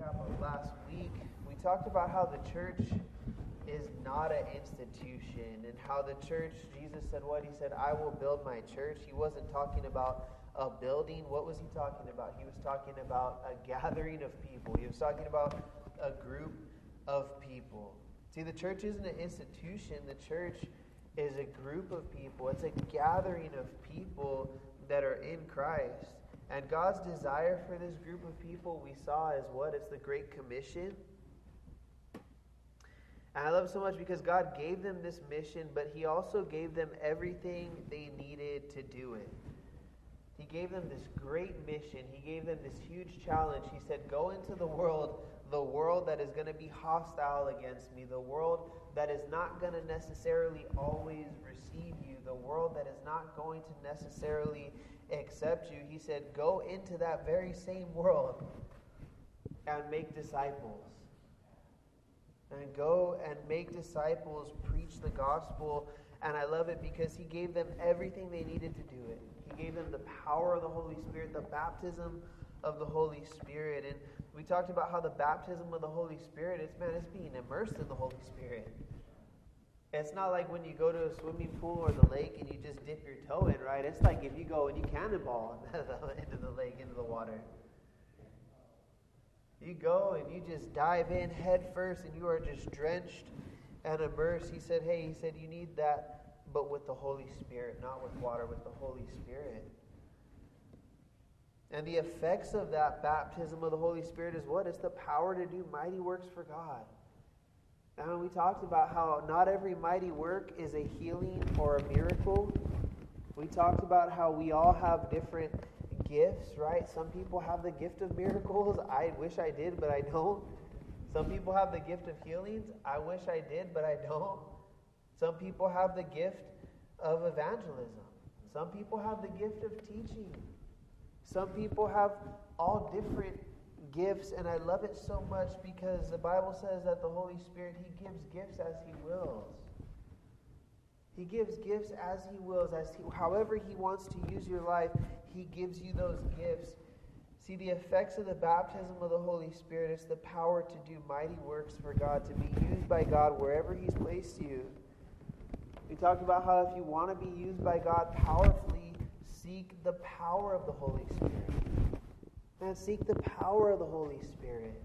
recap of last week, we talked about how the church is not an institution and how the church, Jesus said what? He said, I will build my church. He wasn't talking about a building. What was he talking about? He was talking about a gathering of people, he was talking about a group of people. See, the church isn't an institution, the church is a group of people, it's a gathering of people that are in Christ. And God's desire for this group of people we saw is what? It's the Great Commission. And I love so much because God gave them this mission, but He also gave them everything they needed to do it. He gave them this great mission. He gave them this huge challenge. He said, Go into the world, the world that is going to be hostile against me, the world that is not going to necessarily always receive you, the world that is not going to necessarily accept you. He said, Go into that very same world and make disciples. And go and make disciples, preach the gospel. And I love it because he gave them everything they needed to do it. He gave them the power of the Holy Spirit, the baptism of the Holy Spirit. And we talked about how the baptism of the Holy Spirit, it's man, it's being immersed in the Holy Spirit. It's not like when you go to a swimming pool or the lake and you just dip your toe in, right? It's like if you go and you cannonball into the lake, into the water. You go and you just dive in head first and you are just drenched and immersed. He said, Hey, he said, you need that, but with the Holy Spirit, not with water, with the Holy Spirit. And the effects of that baptism of the Holy Spirit is what? It's the power to do mighty works for God. And we talked about how not every mighty work is a healing or a miracle. We talked about how we all have different gifts, right? Some people have the gift of miracles. I wish I did, but I don't. Some people have the gift of healings. I wish I did, but I don't. Some people have the gift of evangelism. Some people have the gift of teaching. Some people have all different gifts, and I love it so much because the Bible says that the Holy Spirit, He gives gifts as He wills. He gives gifts as He wills, as he, however He wants to use your life, He gives you those gifts. See, the effects of the baptism of the Holy Spirit is the power to do mighty works for God, to be used by God wherever He's placed you. We talked about how if you want to be used by God powerfully, seek the power of the Holy Spirit. Man, seek the power of the Holy Spirit.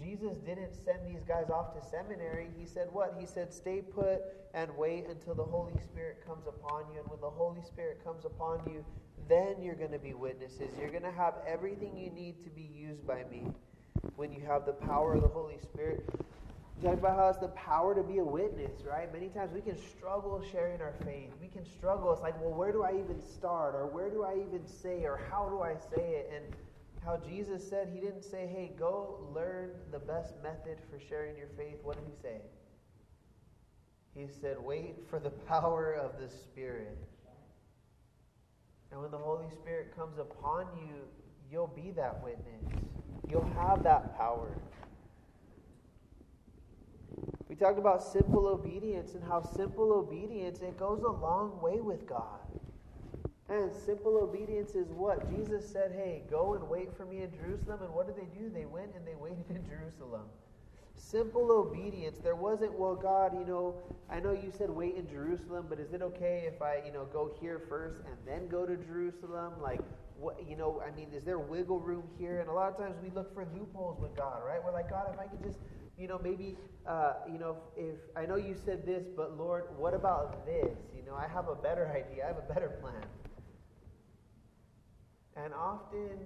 Jesus didn't send these guys off to seminary. He said what? He said, stay put and wait until the Holy Spirit comes upon you. And when the Holy Spirit comes upon you, then you're going to be witnesses. You're going to have everything you need to be used by me when you have the power of the Holy Spirit. Talk about how it's the power to be a witness, right? Many times we can struggle sharing our faith. We can struggle. It's like, well, where do I even start? Or where do I even say? Or how do I say it? And how Jesus said he didn't say, hey, go learn the best method for sharing your faith. What did he say? He said, wait for the power of the Spirit. And when the Holy Spirit comes upon you, you'll be that witness. You'll have that power. We talked about simple obedience and how simple obedience, it goes a long way with God. And simple obedience is what? Jesus said, hey, go and wait for me in Jerusalem. And what did they do? They went and they waited in Jerusalem. Simple obedience. There wasn't, well, God, you know, I know you said wait in Jerusalem, but is it okay if I, you know, go here first and then go to Jerusalem? Like, what, you know, I mean, is there wiggle room here? And a lot of times we look for loopholes with God, right? We're like, God, if I could just, you know, maybe, uh, you know, if, if I know you said this, but Lord, what about this? You know, I have a better idea. I have a better plan. And often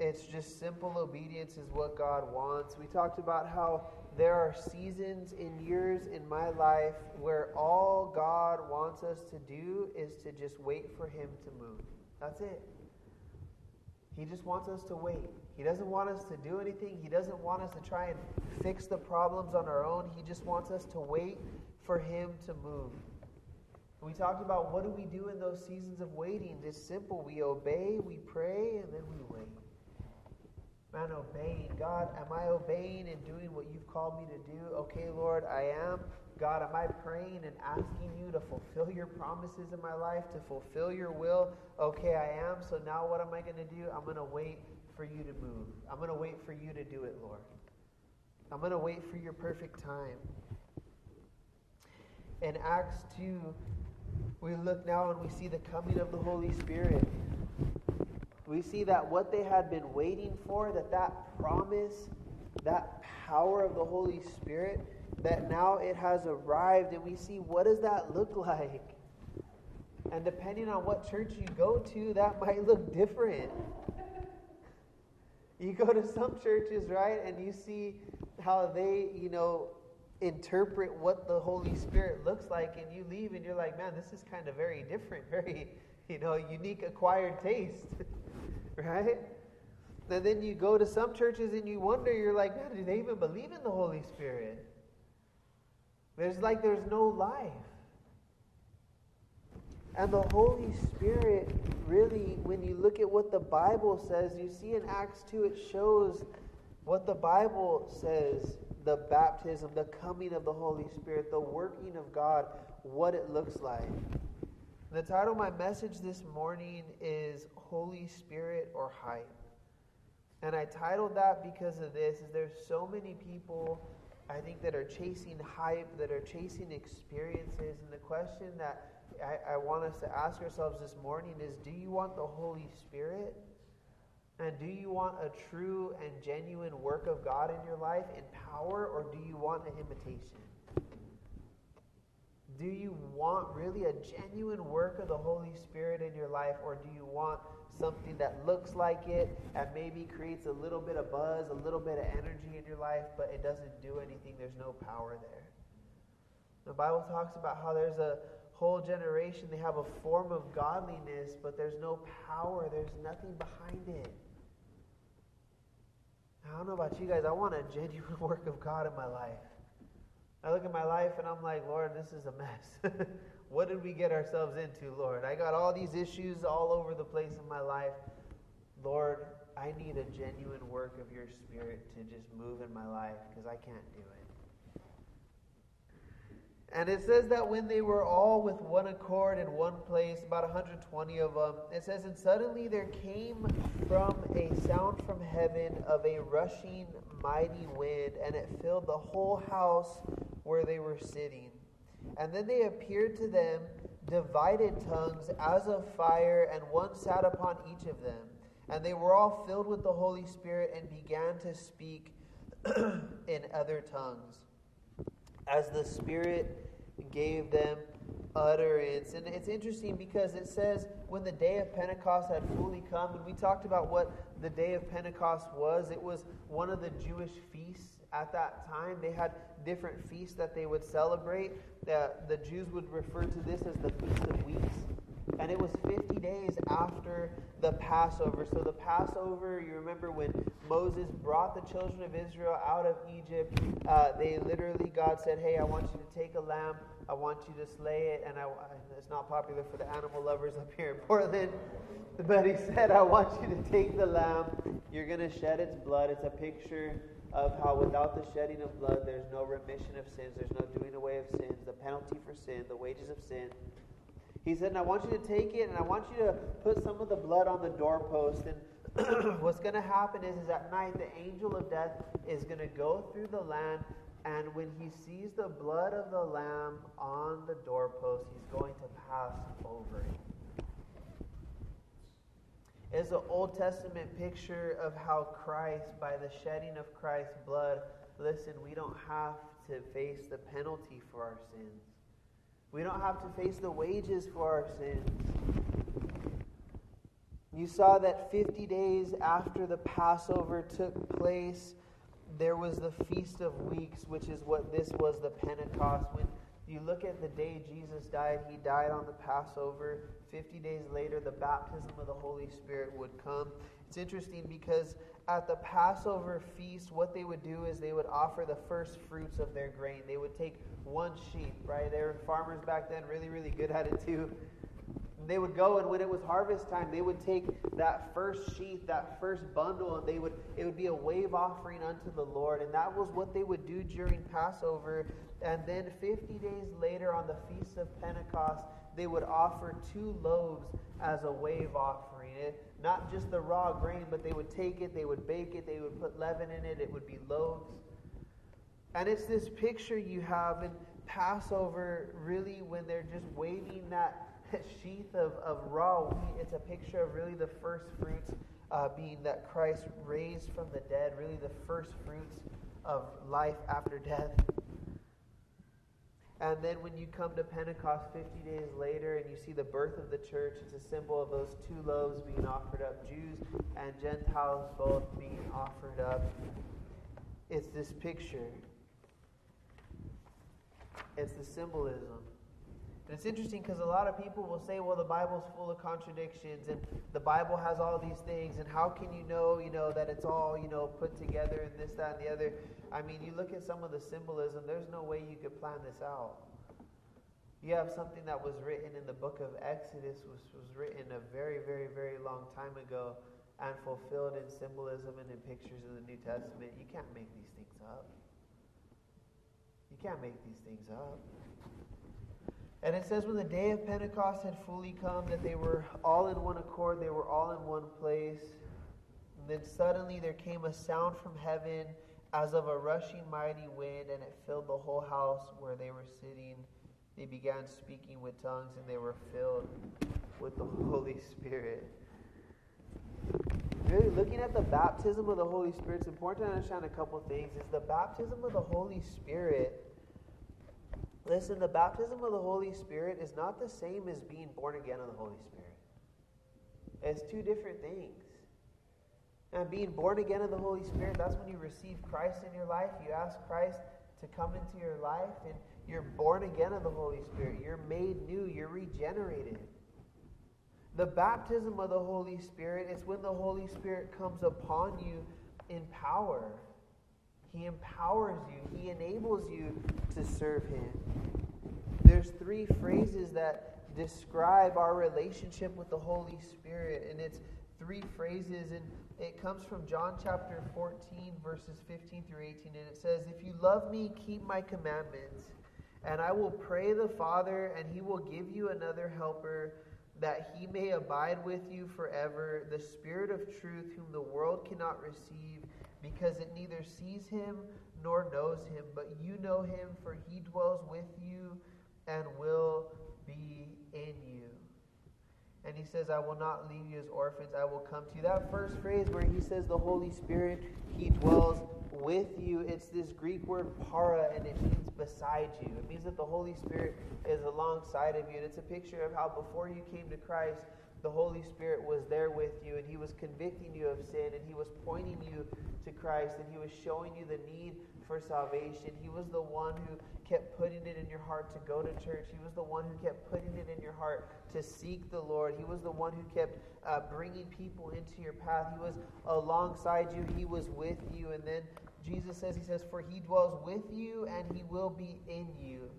it's just simple obedience is what God wants. We talked about how there are seasons in years in my life where all God wants us to do is to just wait for Him to move. That's it. He just wants us to wait. He doesn't want us to do anything. He doesn't want us to try and fix the problems on our own. He just wants us to wait for Him to move. We talked about what do we do in those seasons of waiting. It's simple. We obey, we pray, and then we wait. Man, obeying. God, am I obeying and doing what you've called me to do? Okay, Lord, I am. God, am I praying and asking you to fulfill your promises in my life, to fulfill your will? Okay, I am. So now what am I going to do? I'm going to wait for you to move. I'm going to wait for you to do it, Lord. I'm going to wait for your perfect time. In Acts 2, we look now and we see the coming of the Holy Spirit. We see that what they had been waiting for, that that promise, that power of the Holy Spirit, that now it has arrived and we see what does that look like? And depending on what church you go to, that might look different. You go to some churches, right, and you see how they, you know, interpret what the Holy Spirit looks like, and you leave and you're like, man, this is kind of very different, very, you know, unique acquired taste, right? And then you go to some churches and you wonder, you're like, man, do they even believe in the Holy Spirit? There's like there's no life. And the Holy Spirit, really, when you look at what the Bible says, you see in Acts 2, it shows what the Bible says the baptism, the coming of the Holy Spirit, the working of God, what it looks like. The title of my message this morning is Holy Spirit or Hype. And I titled that because of this is there's so many people I think that are chasing hype, that are chasing experiences, and the question that I, I want us to ask ourselves this morning is do you want the Holy Spirit? And do you want a true and genuine work of God in your life in power, or do you want an imitation? Do you want really a genuine work of the Holy Spirit in your life, or do you want something that looks like it and maybe creates a little bit of buzz, a little bit of energy in your life, but it doesn't do anything? There's no power there. The Bible talks about how there's a whole generation, they have a form of godliness, but there's no power, there's nothing behind it. I don't know about you guys, I want a genuine work of God in my life. I look at my life and I'm like, Lord, this is a mess. what did we get ourselves into, Lord? I got all these issues all over the place in my life. Lord, I need a genuine work of your spirit to just move in my life because I can't do it. And it says that when they were all with one accord in one place, about 120 of them, it says, And suddenly there came from a sound from heaven of a rushing mighty wind, and it filled the whole house where they were sitting. And then they appeared to them divided tongues as of fire, and one sat upon each of them. And they were all filled with the Holy Spirit and began to speak in other tongues as the Spirit gave them utterance. And it's interesting because it says when the day of Pentecost had fully come, and we talked about what the day of Pentecost was, it was one of the Jewish feasts at that time. They had different feasts that they would celebrate. The, the Jews would refer to this as the Feast of Weeks. And it was 50 days after the Passover. So, the Passover, you remember when Moses brought the children of Israel out of Egypt, uh, they literally, God said, Hey, I want you to take a lamb, I want you to slay it. And I, it's not popular for the animal lovers up here in Portland. But he said, I want you to take the lamb, you're going to shed its blood. It's a picture of how without the shedding of blood, there's no remission of sins, there's no doing away of sins, the penalty for sin, the wages of sin he said, and I want you to take it and I want you to put some of the blood on the doorpost. And what's going to happen is, is at night the angel of death is going to go through the land. And when he sees the blood of the lamb on the doorpost, he's going to pass over it. It's an Old Testament picture of how Christ, by the shedding of Christ's blood, listen, we don't have to face the penalty for our sins. We don't have to face the wages for our sins. You saw that 50 days after the Passover took place, there was the Feast of Weeks, which is what this was the Pentecost. When you look at the day Jesus died, he died on the Passover. 50 days later, the baptism of the Holy Spirit would come. It's interesting because at the Passover feast, what they would do is they would offer the first fruits of their grain. They would take one sheep, right? They were farmers back then, really, really good at it too. They would go and when it was harvest time, they would take that first sheaf, that first bundle, and they would it would be a wave offering unto the Lord. And that was what they would do during Passover. And then 50 days later on the Feast of Pentecost, they would offer two loaves as a wave offering. It, not just the raw grain, but they would take it, they would bake it, they would put leaven in it, it would be loaves. And it's this picture you have in Passover, really, when they're just waving that sheath of, of raw wheat. It's a picture of really the first fruits uh, being that Christ raised from the dead, really the first fruits of life after death. And then when you come to Pentecost 50 days later and you see the birth of the church, it's a symbol of those two loaves being offered up, Jews and Gentiles both being offered up. It's this picture. It's the symbolism. And it's interesting because a lot of people will say, well, the Bible's full of contradictions and the Bible has all these things, and how can you know, you know, that it's all, you know, put together and this, that, and the other? I mean, you look at some of the symbolism, there's no way you could plan this out. You have something that was written in the book of Exodus, which was written a very, very, very long time ago and fulfilled in symbolism and in pictures in the New Testament. You can't make these things up. You can't make these things up. And it says when the day of Pentecost had fully come, that they were all in one accord, they were all in one place. And then suddenly there came a sound from heaven as of a rushing mighty wind, and it filled the whole house where they were sitting. They began speaking with tongues, and they were filled with the Holy Spirit. Really, looking at the baptism of the Holy Spirit, it's important to understand a couple things. Is the baptism of the Holy Spirit Listen, the baptism of the Holy Spirit is not the same as being born again of the Holy Spirit. It's two different things. And being born again of the Holy Spirit, that's when you receive Christ in your life. You ask Christ to come into your life, and you're born again of the Holy Spirit. You're made new, you're regenerated. The baptism of the Holy Spirit is when the Holy Spirit comes upon you in power. He empowers you, He enables you to serve Him. There's three phrases that describe our relationship with the Holy Spirit, and it's three phrases, and it comes from John chapter 14, verses 15 through 18, and it says, If you love me, keep my commandments, and I will pray the Father, and he will give you another helper that he may abide with you forever, the Spirit of truth, whom the world cannot receive because it neither sees him nor knows him, but you know him, for he dwells with you and will be in you. And he says, I will not leave you as orphans, I will come to you. That first phrase where he says the Holy Spirit, he dwells with you, it's this Greek word para, and it means beside you. It means that the Holy Spirit is alongside of you. And it's a picture of how before you came to Christ, the Holy Spirit was there with you, and he was convicting you of sin, and he was pointing you to Christ and He was showing you the need for salvation. He was the one who kept putting it in your heart to go to church. He was the one who kept putting it in your heart to seek the Lord. He was the one who kept uh, bringing people into your path. He was alongside you, He was with you. And then Jesus says, He says, For He dwells with you and He will be in you.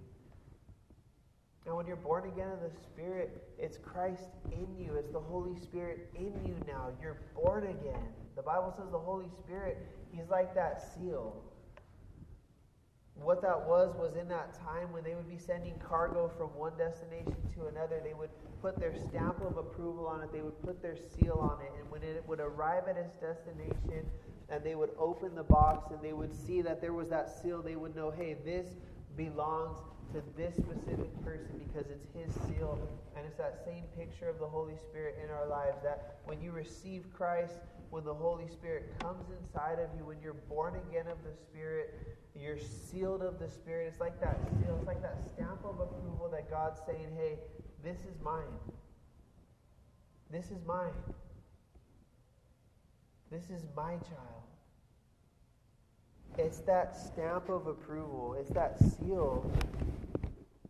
And when you're born again of the Spirit, it's Christ in you. It's the Holy Spirit in you now. You're born again. The Bible says the Holy Spirit, He's like that seal. What that was, was in that time when they would be sending cargo from one destination to another, they would put their stamp of approval on it, they would put their seal on it, and when it would arrive at its destination, and they would open the box and they would see that there was that seal, they would know, hey, this belongs to this specific person because it's his seal. And it's that same picture of the Holy Spirit in our lives that when you receive Christ, when the Holy Spirit comes inside of you, when you're born again of the Spirit, you're sealed of the Spirit. It's like that seal, it's like that stamp of approval that God's saying, hey, this is mine. This is mine. This is my child. It's that stamp of approval. It's that seal.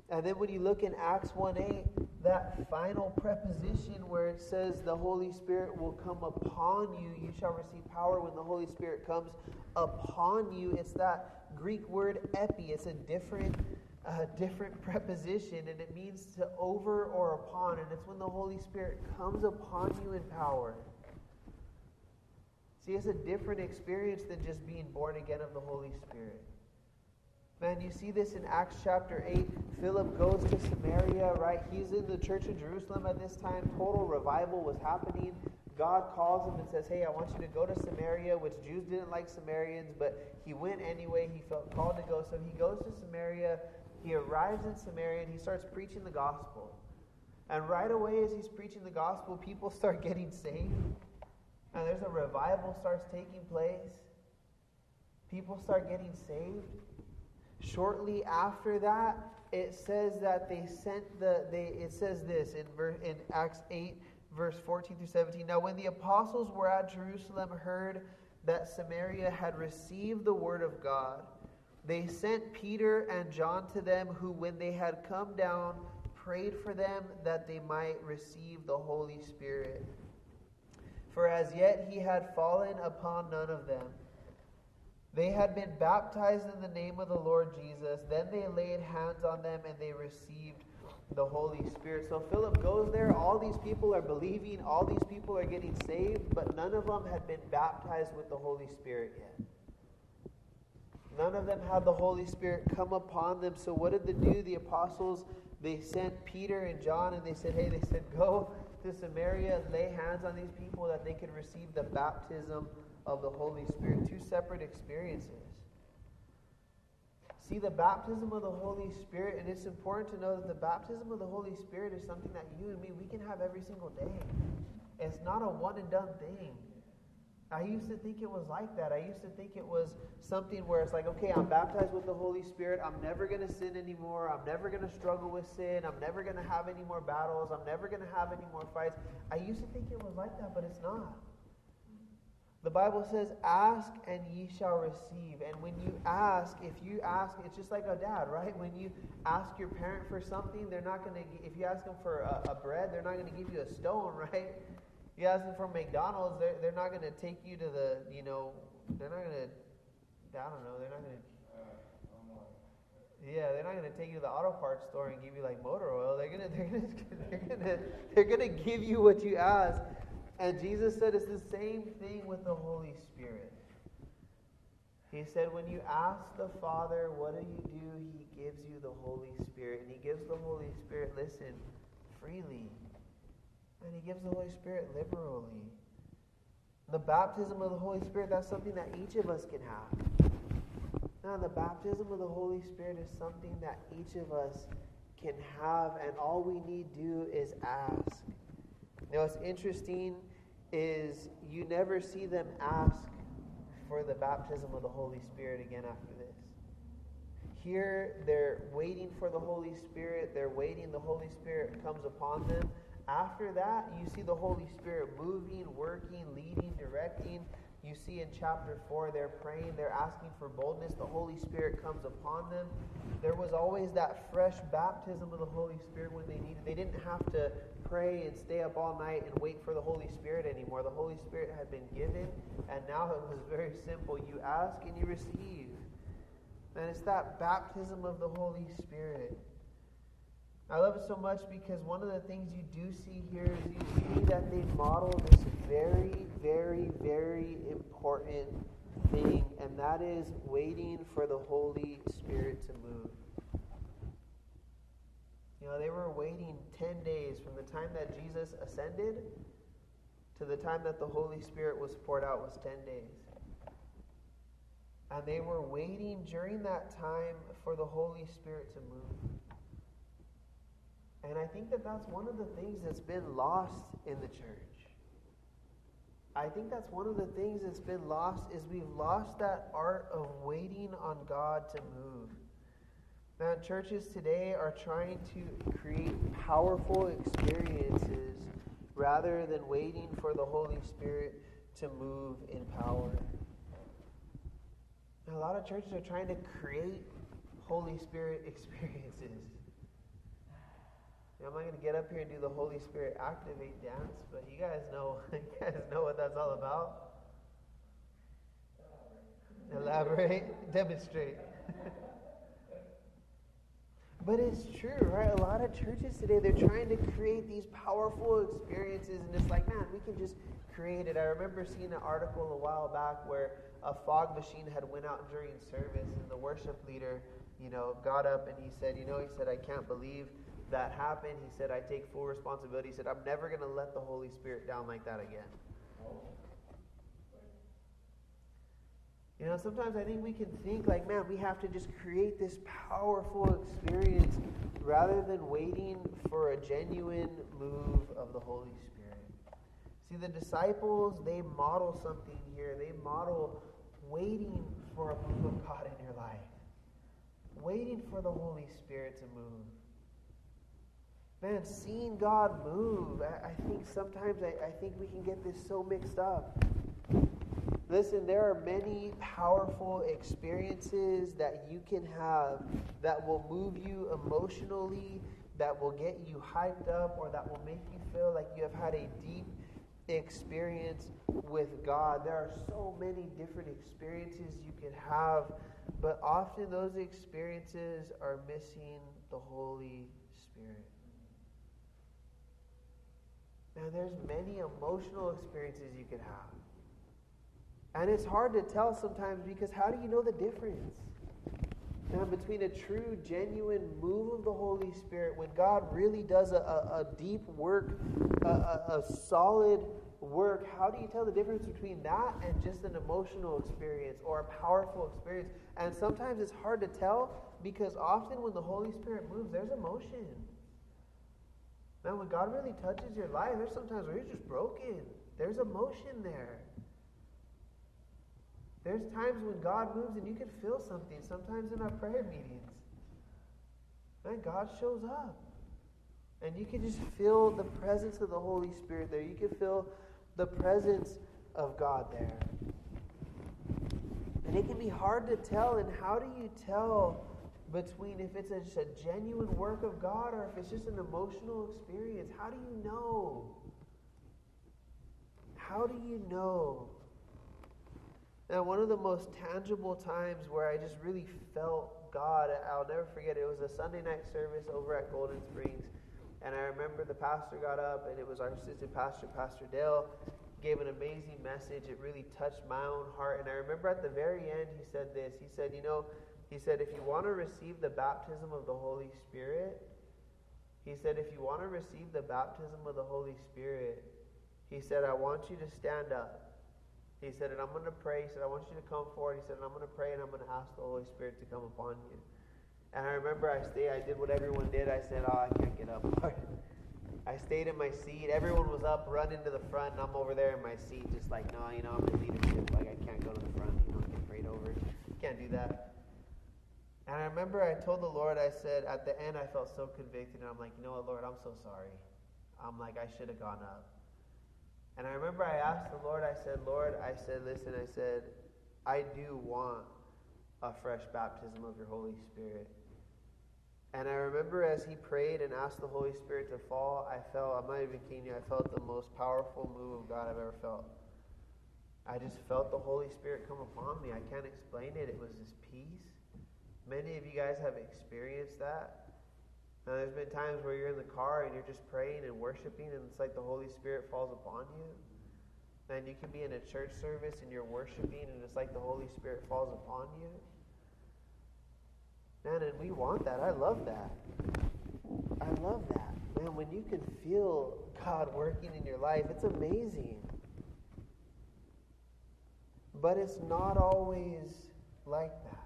And then when you look in Acts 1 8, that final preposition where it says the Holy Spirit will come upon you, you shall receive power when the Holy Spirit comes upon you. It's that Greek word epi. It's a different, uh, different preposition, and it means to over or upon. And it's when the Holy Spirit comes upon you in power. See, it's a different experience than just being born again of the Holy Spirit. Man, you see this in Acts chapter 8. Philip goes to Samaria, right? He's in the church of Jerusalem at this time. Total revival was happening. God calls him and says, Hey, I want you to go to Samaria, which Jews didn't like Samaritans, but he went anyway. He felt called to go. So he goes to Samaria. He arrives in Samaria and he starts preaching the gospel. And right away, as he's preaching the gospel, people start getting saved. And there's a revival starts taking place. People start getting saved. Shortly after that, it says that they sent the they it says this in verse in Acts 8 verse 14 through 17. Now when the apostles were at Jerusalem heard that Samaria had received the word of God, they sent Peter and John to them who when they had come down prayed for them that they might receive the Holy Spirit. For as yet he had fallen upon none of them. They had been baptized in the name of the Lord Jesus. Then they laid hands on them and they received the Holy Spirit. So Philip goes there. All these people are believing. All these people are getting saved, but none of them had been baptized with the Holy Spirit yet. None of them had the Holy Spirit come upon them. So what did they do? The apostles, they sent Peter and John and they said, hey, they said, go to Samaria, lay hands on these people that they could receive the baptism of the Holy Spirit. Two separate experiences. See, the baptism of the Holy Spirit, and it's important to know that the baptism of the Holy Spirit is something that you and me, we can have every single day. It's not a one and done thing. I used to think it was like that. I used to think it was something where it's like, okay, I'm baptized with the Holy Spirit. I'm never going to sin anymore. I'm never going to struggle with sin. I'm never going to have any more battles. I'm never going to have any more fights. I used to think it was like that, but it's not. The Bible says, Ask and ye shall receive. And when you ask, if you ask, it's just like a dad, right? When you ask your parent for something, they're not going to, if you ask them for a, a bread, they're not going to give you a stone, right? You ask them for McDonald's, they're, they're not going to take you to the, you know, they're not going to, I don't know, they're not going to. Yeah, they're not going to take you to the auto parts store and give you like motor oil. They're gonna, they're gonna, they're gonna, give you what you ask. And Jesus said it's the same thing with the Holy Spirit. He said, when you ask the Father, what do you do? He gives you the Holy Spirit. And He gives the Holy Spirit, listen, freely. And He gives the Holy Spirit liberally. The baptism of the Holy Spirit, that's something that each of us can have. Now, the baptism of the Holy Spirit is something that each of us can have, and all we need do is ask. Now, what's interesting is you never see them ask for the baptism of the Holy Spirit again after this. Here, they're waiting for the Holy Spirit. They're waiting. The Holy Spirit comes upon them. After that, you see the Holy Spirit moving, working, leading, directing. You see in chapter 4, they're praying, they're asking for boldness. The Holy Spirit comes upon them. There was always that fresh baptism of the Holy Spirit when they needed. They didn't have to pray and stay up all night and wait for the Holy Spirit anymore. The Holy Spirit had been given, and now it was very simple. You ask and you receive. And it's that baptism of the Holy Spirit. I love it so much because one of the things you do see here is you see that they model this very, very, very important thing, and that is waiting for the Holy Spirit to move. You know, they were waiting 10 days from the time that Jesus ascended to the time that the Holy Spirit was poured out was 10 days. And they were waiting during that time for the Holy Spirit to move. And I think that that's one of the things that's been lost in the church. I think that's one of the things that's been lost is we've lost that art of waiting on God to move. Now, churches today are trying to create powerful experiences rather than waiting for the Holy Spirit to move in power. a lot of churches are trying to create Holy Spirit experiences. I'm not going to get up here and do the Holy Spirit activate dance, but you guys know, you guys know what that's all about. Elaborate, demonstrate. But it's true, right? A lot of churches today, they're trying to create these powerful experiences, and it's like, man, we can just create it. I remember seeing an article a while back where a fog machine had went out during service, and the worship leader you know, got up and he said, you know, he said, I can't believe that happened. He said, I take full responsibility. He said, I'm never going to let the Holy Spirit down like that again. You know, sometimes I think we can think like, man, we have to just create this powerful experience rather than waiting for a genuine move of the Holy Spirit. See, the disciples, they model something here. They model waiting for a move of God in your life, waiting for the Holy Spirit to move. Man, seeing God move, I, I think sometimes I, I think we can get this so mixed up. Listen, there are many powerful experiences that you can have that will move you emotionally, that will get you hyped up, or that will make you feel like you have had a deep experience with God. There are so many different experiences you can have, but often those experiences are missing the Holy Spirit. Now, there's many emotional experiences you can have. And it's hard to tell sometimes because how do you know the difference? Now, between a true, genuine move of the Holy Spirit, when God really does a, a, a deep work, a, a, a solid work, how do you tell the difference between that and just an emotional experience or a powerful experience? And sometimes it's hard to tell because often when the Holy Spirit moves, there's emotion. Now, when God really touches your life, there's sometimes where you're just broken. There's emotion there. There's times when God moves and you can feel something, sometimes in our prayer meetings. Man, God shows up. And you can just feel the presence of the Holy Spirit there. You can feel the presence of God there. And it can be hard to tell. And how do you tell between if it's a, a genuine work of God or if it's just an emotional experience? How do you know? How do you know? Now, one of the most tangible times where I just really felt God, I'll never forget, it was a Sunday night service over at Golden Springs. And I remember the pastor got up, and it was our assistant pastor, Pastor Dale, gave an amazing message. It really touched my own heart. And I remember at the very end, he said this. He said, You know, he said, if you want to receive the baptism of the Holy Spirit, he said, if you want to receive the baptism of the Holy Spirit, he said, I want you to stand up. He said, and I'm going to pray. He said, I want you to come forward. He said, and I'm going to pray and I'm going to ask the Holy Spirit to come upon you. And I remember I stayed, I did what everyone did. I said, oh, I can't get up, I stayed in my seat. Everyone was up, running to the front, and I'm over there in my seat, just like, no, you know, I'm in leadership. Like, I can't go to the front, you know, get prayed over. Can't do that. And I remember I told the Lord, I said, at the end, I felt so convicted, and I'm like, you know what, Lord, I'm so sorry. I'm like, I should have gone up. And I remember I asked the Lord, I said, Lord, I said, listen, I said, I do want a fresh baptism of your Holy Spirit. And I remember as he prayed and asked the Holy Spirit to fall, I felt, I'm not even kidding you, I felt the most powerful move of God I've ever felt. I just felt the Holy Spirit come upon me. I can't explain it. It was this peace. Many of you guys have experienced that. Now, there's been times where you're in the car and you're just praying and worshiping, and it's like the Holy Spirit falls upon you. And you can be in a church service and you're worshiping, and it's like the Holy Spirit falls upon you. Man, and we want that. I love that. I love that. Man, when you can feel God working in your life, it's amazing. But it's not always like that.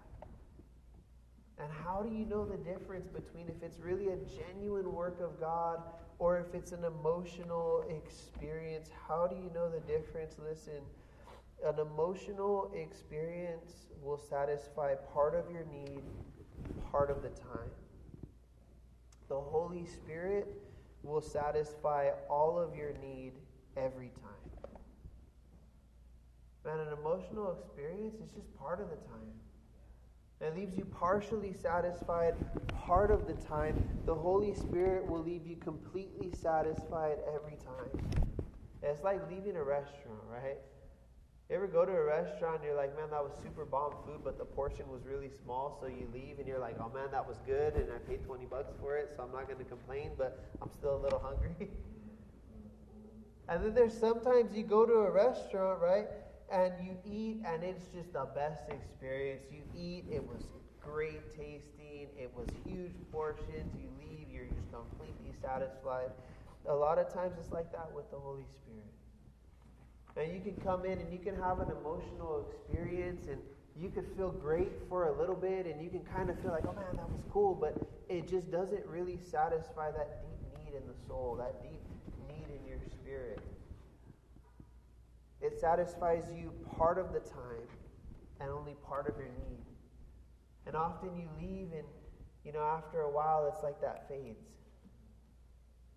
And how do you know the difference between if it's really a genuine work of God or if it's an emotional experience? How do you know the difference? Listen, an emotional experience will satisfy part of your need part of the time. The Holy Spirit will satisfy all of your need every time. Man, an emotional experience is just part of the time. It leaves you partially satisfied part of the time. The Holy Spirit will leave you completely satisfied every time. It's like leaving a restaurant, right? You ever go to a restaurant and you're like, man, that was super bomb food, but the portion was really small, so you leave and you're like, oh man, that was good, and I paid 20 bucks for it, so I'm not going to complain, but I'm still a little hungry. and then there's sometimes you go to a restaurant, right? And you eat, and it's just the best experience. You eat, it was great tasting. It was huge portions. You leave, you're just completely satisfied. A lot of times it's like that with the Holy Spirit. And you can come in and you can have an emotional experience and you could feel great for a little bit and you can kind of feel like, oh man, that was cool, but it just doesn't really satisfy that deep need in the soul, that deep need in your spirit. It satisfies you part of the time and only part of your need. And often you leave, and you know, after a while, it's like that fades.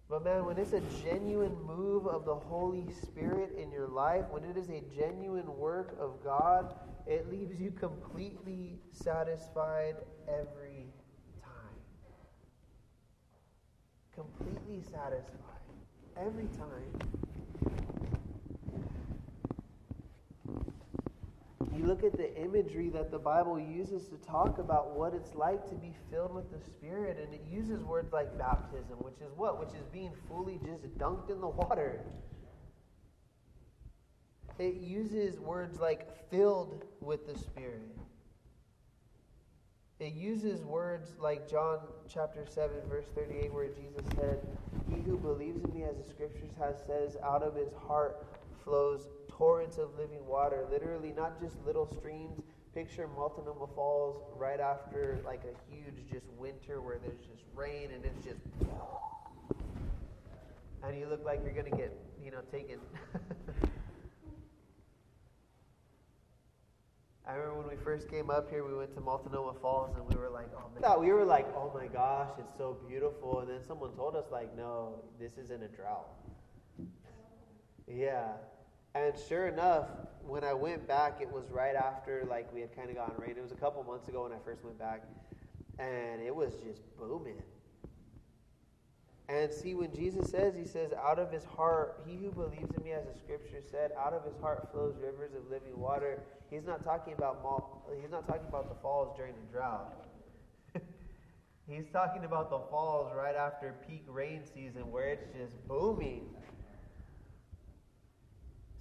But man, when it's a genuine move of the Holy Spirit in your life, when it is a genuine work of God, it leaves you completely satisfied every time. Completely satisfied every time. You look at the imagery that the Bible uses to talk about what it's like to be filled with the Spirit, and it uses words like baptism, which is what? Which is being fully just dunked in the water. It uses words like filled with the Spirit. It uses words like John chapter 7, verse 38, where Jesus said, He who believes in me, as the scriptures has says, out of his heart flows torrents of living water. Literally, not just little streams. Picture Multnomah Falls right after like a huge just winter where there's just rain and it's just and you look like you're gonna get you know taken. I remember when we first came up here, we went to Multnomah Falls, and we were like, "Oh man!" We were like, "Oh my gosh, it's so beautiful!" And then someone told us, "Like, no, this isn't a drought." Yeah, and sure enough, when I went back, it was right after like we had kind of gotten rain. It was a couple months ago when I first went back, and it was just booming. And see, when Jesus says, He says, out of his heart, he who believes in me, as the scripture said, out of his heart flows rivers of living water. He's not talking about he's not talking about the falls during the drought. he's talking about the falls right after peak rain season, where it's just booming.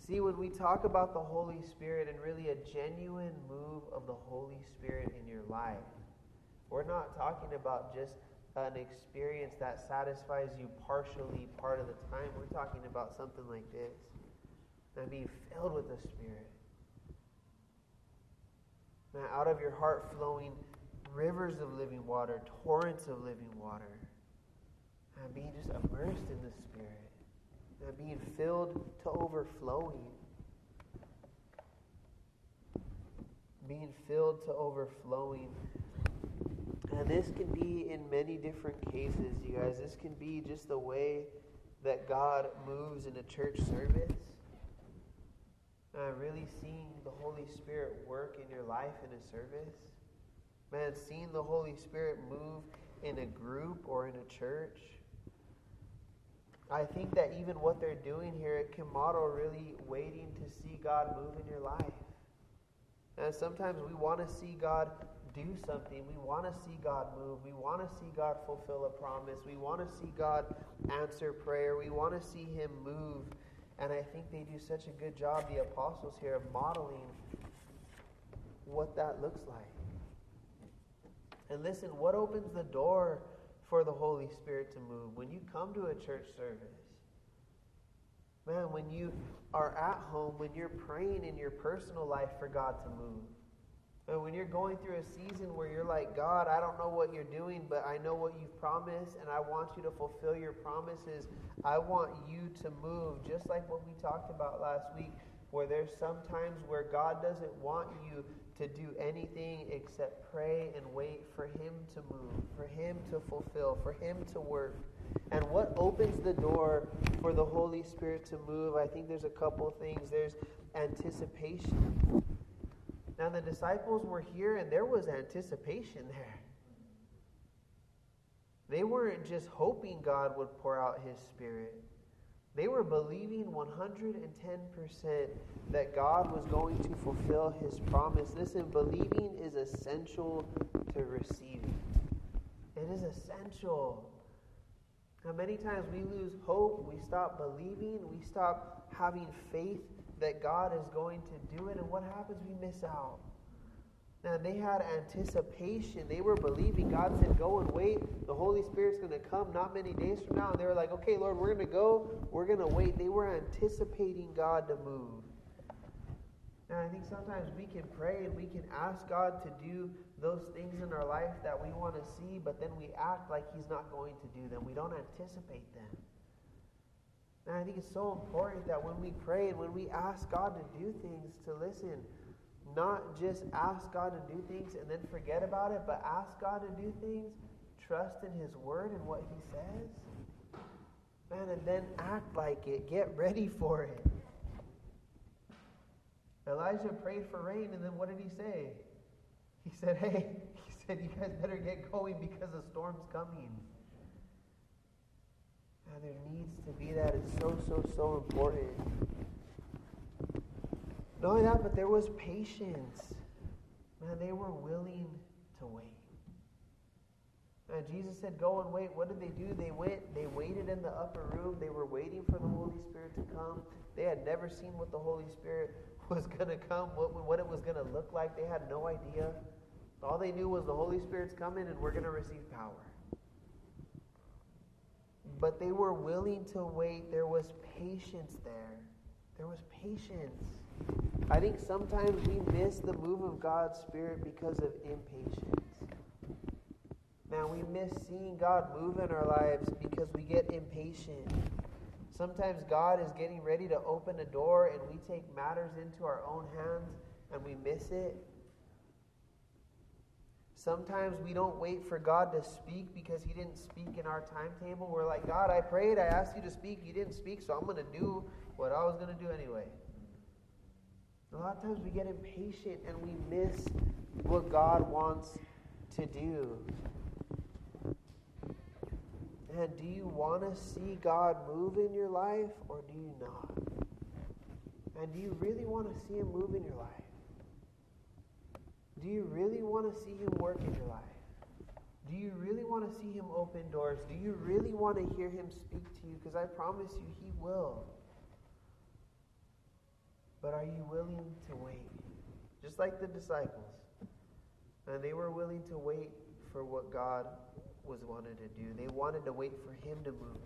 See, when we talk about the Holy Spirit and really a genuine move of the Holy Spirit in your life, we're not talking about just an experience that satisfies you partially part of the time. We're talking about something like this and being filled with the Spirit. Now, out of your heart flowing rivers of living water, torrents of living water, and being just immersed in the Spirit and being filled to overflowing. Being filled to overflowing. And this can be in many different cases, you guys. This can be just the way that God moves in a church service. Uh, really seeing the Holy Spirit work in your life in a service. Man, seeing the Holy Spirit move in a group or in a church. I think that even what they're doing here, can model really waiting to see God move in your life. And sometimes we want to see God do something. We want to see God move. We want to see God fulfill a promise. We want to see God answer prayer. We want to see Him move. And I think they do such a good job, the apostles here, of modeling what that looks like. And listen, what opens the door for the Holy Spirit to move. When you come to a church service, man, when you are at home, when you're praying in your personal life for God to move, and when you're going through a season where you're like, God, I don't know what you're doing, but I know what you've promised, and I want you to fulfill your promises. I want you to move, just like what we talked about last week, where there's some times where God doesn't want you to do anything except pray and wait for Him to move, for Him to fulfill, for Him to work. And what opens the door for the Holy Spirit to move? I think there's a couple things. There's anticipation. Now, the disciples were here and there was anticipation there. They weren't just hoping God would pour out His Spirit. They were believing 110% that God was going to fulfill his promise. Listen, believing is essential to receiving. It is essential. Now, many times we lose hope, we stop believing, we stop having faith that God is going to do it, and what happens? We miss out. And they had anticipation. They were believing. God said, Go and wait. The Holy Spirit's going to come not many days from now. And they were like, Okay, Lord, we're going to go. We're going to wait. They were anticipating God to move. And I think sometimes we can pray and we can ask God to do those things in our life that we want to see, but then we act like He's not going to do them. We don't anticipate them. And I think it's so important that when we pray and when we ask God to do things, to listen, not just ask God to do things and then forget about it, but ask God to do things, trust in His Word and what He says. Man, and then act like it. Get ready for it. Elijah prayed for rain, and then what did he say? He said, Hey, he said, you guys better get going because the storm's coming. And there needs to be that. It's so, so, so important. Not only that, but there was patience. Man, they were willing to wait. And Jesus said, Go and wait. What did they do? They went, they waited in the upper room. They were waiting for the Holy Spirit to come. They had never seen what the Holy Spirit was going to come, what, what it was going to look like. They had no idea. All they knew was the Holy Spirit's coming and we're going to receive power. But they were willing to wait. There was patience there. There was patience. I think sometimes we miss the move of God's Spirit because of impatience. Man, we miss seeing God move in our lives because we get impatient. Sometimes God is getting ready to open a door and we take matters into our own hands and we miss it. Sometimes we don't wait for God to speak because He didn't speak in our timetable. We're like, God, I prayed, I asked you to speak, you didn't speak, so I'm going to do what I was going to do anyway. A lot of times we get impatient and we miss what God wants to do. And do you want to see God move in your life or do you not? And do you really want to see Him move in your life? Do you really want to see Him work in your life? Do you really want to see Him open doors? Do you really want to hear Him speak to you? Because I promise you, He will. But are you willing to wait? Just like the disciples. And they were willing to wait for what God was wanted to do. They wanted to wait for him to move.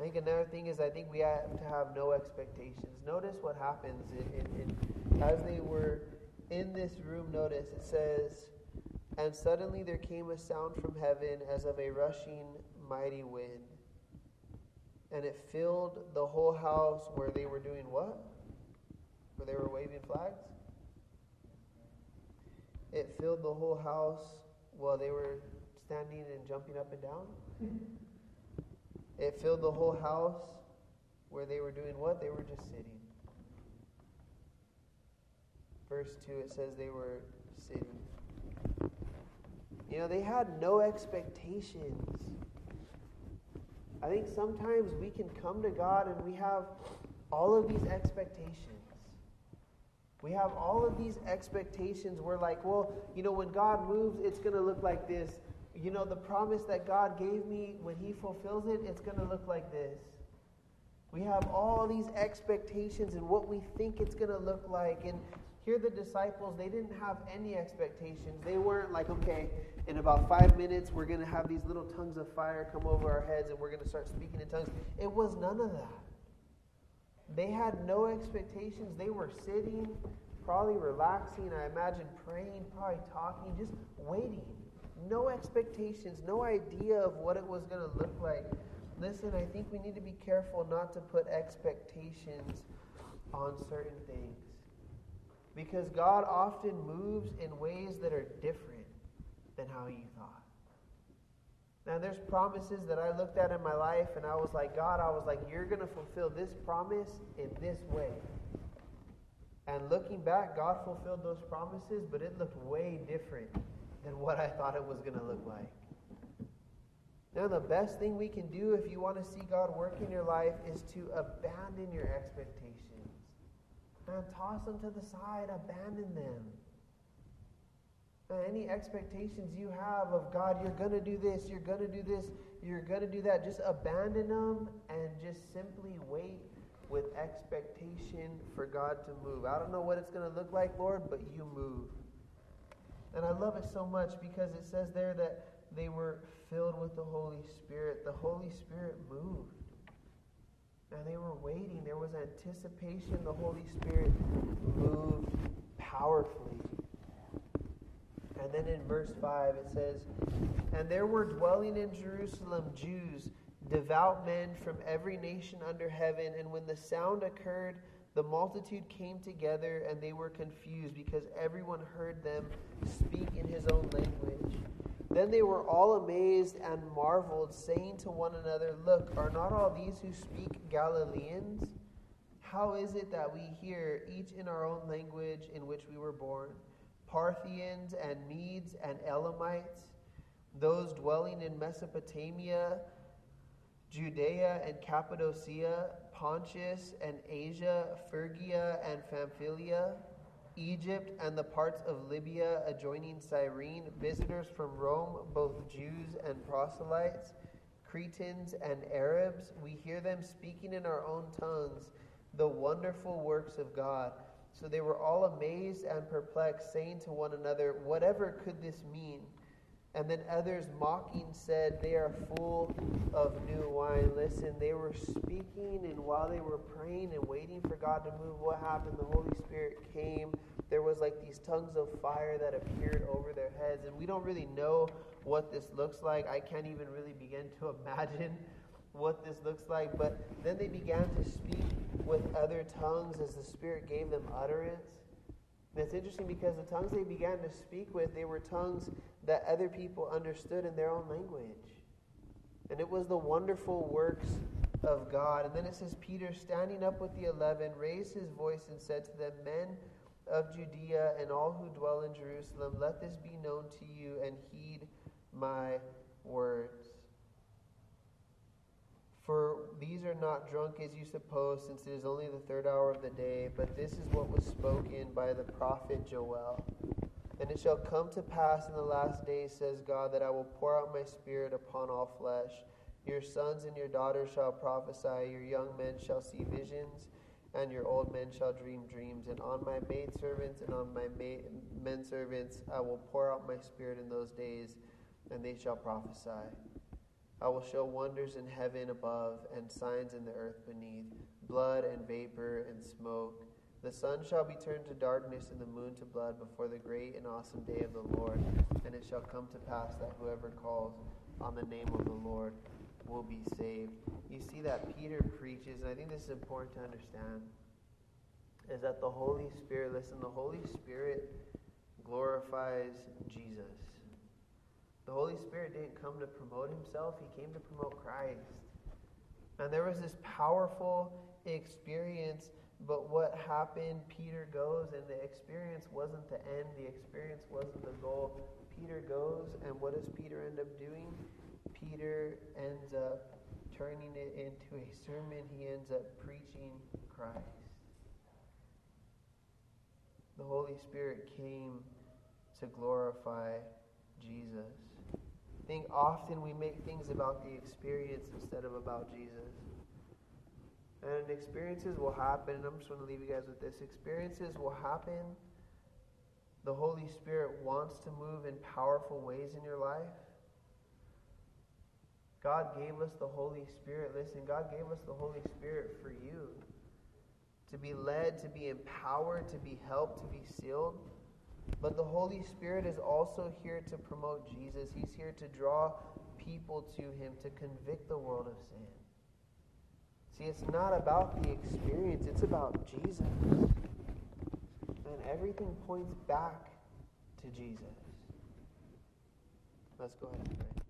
I think another thing is I think we have to have no expectations. Notice what happens as they were in this room. Notice it says, and suddenly there came a sound from heaven as of a rushing mighty wind, and it filled the whole house where they were doing what? Where they were waving flags. It filled the whole house while they were standing and jumping up and down. It filled the whole house where they were doing what? They were just sitting. Verse 2, it says they were sitting. You know, they had no expectations. I think sometimes we can come to God and we have all of these expectations. We have all of these expectations. We're like, well, you know, when God moves, it's going to look like this. You know, the promise that God gave me, when He fulfills it, it's going to look like this. We have all these expectations and what we think it's going to look like. And here, the disciples, they didn't have any expectations. They weren't like, okay, in about five minutes, we're going to have these little tongues of fire come over our heads and we're going to start speaking in tongues. It was none of that. They had no expectations. They were sitting, probably relaxing, I imagine praying, probably talking, just waiting. No expectations, no idea of what it was going to look like. Listen, I think we need to be careful not to put expectations on certain things. Because God often moves in ways that are different than how you thought. Now, there's promises that I looked at in my life, and I was like, God, I was like, you're going to fulfill this promise in this way. And looking back, God fulfilled those promises, but it looked way different than what I thought it was going to look like. Now, the best thing we can do if you want to see God work in your life is to abandon your expectations. Toss them to the side, abandon them uh, any expectations you have of God, you're going to do this, you're going to do this, you're going to do that, just abandon them and just simply wait with expectation for God to move. I don't know what it's going to look like, Lord, but you move. And I love it so much because it says there that they were filled with the Holy Spirit. The Holy Spirit moved. And they were waiting. There was anticipation. The Holy Spirit moved powerfully. And then in verse 5 it says, And there were dwelling in Jerusalem Jews, devout men from every nation under heaven. And when the sound occurred, the multitude came together and they were confused because everyone heard them speak in his own language. Then they were all amazed and marveled, saying to one another, Look, are not all these who speak Galileans? How is it that we hear, each in our own language in which we were born? Parthians and Medes and Elamites, those dwelling in Mesopotamia, Judea and Cappadocia, Pontus and Asia, Phrygia and Pamphylia, Egypt and the parts of Libya adjoining Cyrene, visitors from Rome, both Jews and proselytes, Cretans and Arabs, we hear them speaking in our own tongues the wonderful works of God. So they were all amazed and perplexed, saying to one another, Whatever could this mean? And then others mocking said, They are full of new wine. Listen, they were speaking, and while they were praying and waiting for God to move, what happened? The Holy Spirit came. There was like these tongues of fire that appeared over their heads. And we don't really know what this looks like. I can't even really begin to imagine what this looks like. But then they began to speak with other tongues as the Spirit gave them utterance. And it's interesting because the tongues they began to speak with, they were tongues that other people understood in their own language. And it was the wonderful works of God. And then it says, Peter, standing up with the eleven, raised his voice and said to them, Men of Judea and all who dwell in Jerusalem, let this be known to you and heed my words. For these are not drunk as you suppose, since it is only the third hour of the day, but this is what was spoken by the prophet Joel. And it shall come to pass in the last days, says God, that I will pour out my spirit upon all flesh. Your sons and your daughters shall prophesy, your young men shall see visions, and your old men shall dream dreams. And on my maidservants and on my men servants I will pour out my spirit in those days, and they shall prophesy. I will show wonders in heaven above and signs in the earth beneath blood and vapor and smoke. The sun shall be turned to darkness and the moon to blood before the great and awesome day of the Lord. And it shall come to pass that whoever calls on the name of the Lord will be saved. You see that Peter preaches, and I think this is important to understand, is that the Holy Spirit, listen, the Holy Spirit glorifies Jesus. The Holy Spirit didn't come to promote himself, he came to promote Christ. And there was this powerful experience but what happened, Peter goes, and the experience wasn't the end, the experience wasn't the goal. Peter goes, and what does Peter end up doing? Peter ends up turning it into a sermon, he ends up preaching Christ. The Holy Spirit came to glorify Jesus. I think often we make things about the experience instead of about Jesus. And experiences will happen, and I'm just going to leave you guys with this. Experiences will happen. The Holy Spirit wants to move in powerful ways in your life. God gave us the Holy Spirit. Listen, God gave us the Holy Spirit for you. To be led, to be empowered, to be helped, to be sealed. But the Holy Spirit is also here to promote Jesus. He's here to draw people to Him, to convict the world of sin. See, it's not about the experience, it's about Jesus. And everything points back to Jesus. Let's go ahead and pray.